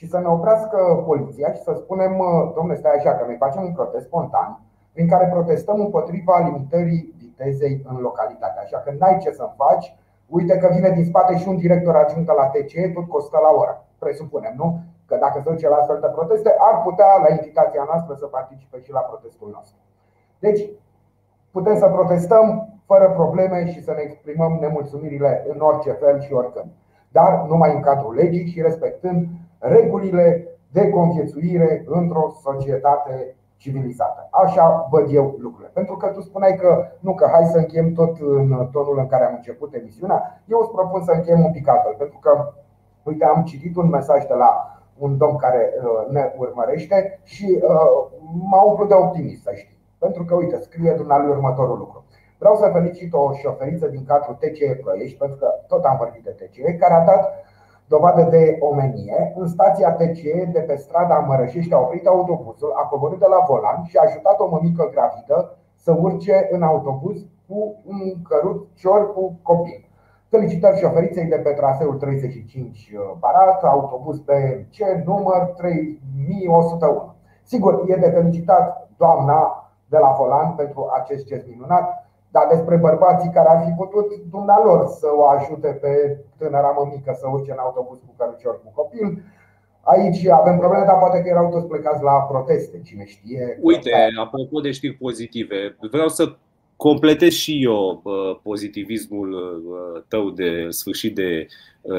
și să ne oprească poliția și să spunem, domnule, stai așa, că noi facem un protest spontan prin care protestăm împotriva limitării vitezei în localitate. Așa că n-ai ce să faci, uite că vine din spate și un director adjunct la TCE, tot costă la oră. Presupunem, nu? Că dacă se duce la astfel de proteste, ar putea, la invitația noastră, să participe și la protestul nostru. Deci, putem să protestăm fără probleme și să ne exprimăm nemulțumirile în orice fel și oricând. Dar numai în cadrul legii și respectând regulile de conviețuire într-o societate civilizată. Așa văd eu lucrurile. Pentru că tu spuneai că nu, că hai să încheiem tot în tonul în care am început emisiunea. Eu îți propun să încheiem un pic altfel, pentru că, uite, am citit un mesaj de la un domn care uh, ne urmărește și uh, m-a umplut de optimist, să știi. Pentru că, uite, scrie dumnealui următorul lucru. Vreau să felicit o șoferiță din cadrul TCE Ploiești, pentru că tot am vorbit de TCE, care a dat dovadă de omenie. În stația TCE de pe strada Mărășești a oprit autobuzul, a coborât de la volan și a ajutat o mămică gravidă să urce în autobuz cu un cărut cior cu copil. Felicitări șoferiței de pe traseul 35 Barat, autobuz pe ce număr 3101. Sigur, e de felicitat doamna de la volan pentru acest gest minunat, dar despre bărbații care ar fi putut dumnealor să o ajute pe tânăra mămică să urce în autobuz cu cărucior cu copil, Aici avem probleme, dar poate că erau toți plecați la proteste, cine știe. Uite, apropo de știri pozitive, vreau să completez și eu pozitivismul tău de sfârșit de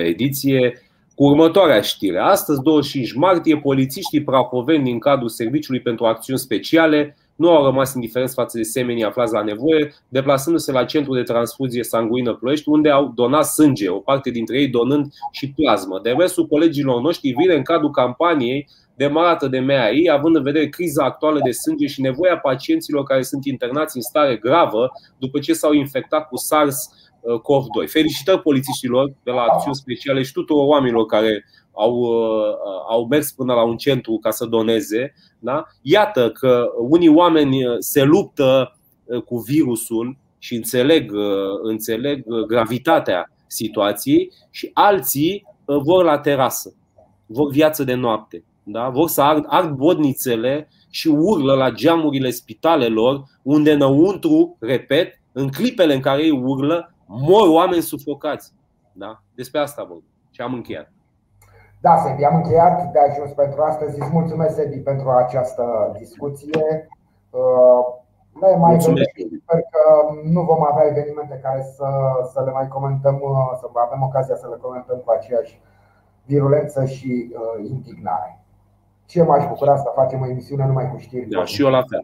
ediție cu următoarea știre. Astăzi, 25 martie, polițiștii prahoveni din cadrul Serviciului pentru Acțiuni Speciale nu au rămas indiferenți față de semenii aflați la nevoie, deplasându-se la centrul de transfuzie sanguină Ploiești, unde au donat sânge, o parte dintre ei donând și plasmă. De restul colegilor noștri vine în cadrul campaniei demarată de MAI, având în vedere criza actuală de sânge și nevoia pacienților care sunt internați în stare gravă după ce s-au infectat cu SARS-CoV-2. Felicitări polițiștilor de la acțiuni speciale și tuturor oamenilor care au, uh, au mers până la un centru ca să doneze. Da? Iată că unii oameni uh, se luptă uh, cu virusul și înțeleg, înțeleg gravitatea situației și alții vor la terasă, vor viață de noapte, da? vor să ard, ard bodnițele și urlă la geamurile spitalelor, unde înăuntru, repet, în clipele în care ei urlă, mor oameni sufocați. Da? Despre asta vorbim. Și am încheiat. Da, Sebi, am încheiat de ajuns pentru astăzi. Îți mulțumesc, Sebi, pentru această discuție. Uh, ne mai Sper că nu vom avea evenimente care să, să le mai comentăm, uh, să avem ocazia să le comentăm cu aceeași virulență și uh, indignare. Ce m-aș bucura să facem o emisiune numai cu știri? Da, și eu la fel.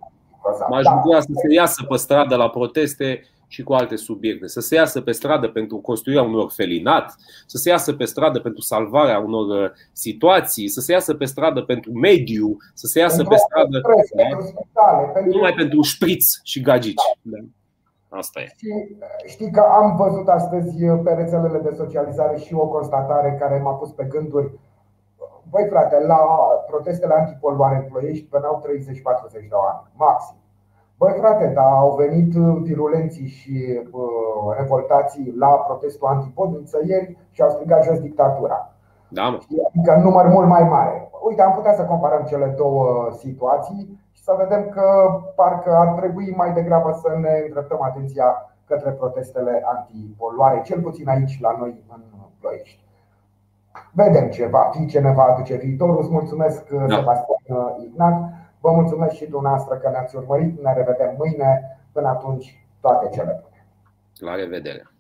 M-aș da. bucura să se iasă pe stradă la proteste și cu alte subiecte. Să se iasă pe stradă pentru construirea unor felinat, să se iasă pe stradă pentru salvarea unor uh, situații, să se iasă pe stradă pentru mediu, să se iasă pe stradă da? numai pentru șpriț și gagici. Da. Asta e. Știi, știi că am văzut astăzi pe rețelele de socializare și o constatare care m-a pus pe gânduri. Voi frate, la protestele antipoluare în Ploiești veneau 30-40 de oameni, maxim. Băi frate, dar au venit uh, virulenții și uh, revoltații la protestul antipod ieri și au strigat jos dictatura. Da, mă. Adică în număr mult mai mare. Uite, am putea să comparăm cele două situații și să vedem că parcă ar trebui mai degrabă să ne îndreptăm atenția către protestele antipoluare, cel puțin aici la noi în Ploiești. Vedem ce va fi, ce ne va aduce viitorul. Îți mulțumesc, da. Sebastian Ignat. Vă mulțumesc și dumneavoastră că ne-ați urmărit. Ne revedem mâine. Până atunci, toate cele bune. La revedere!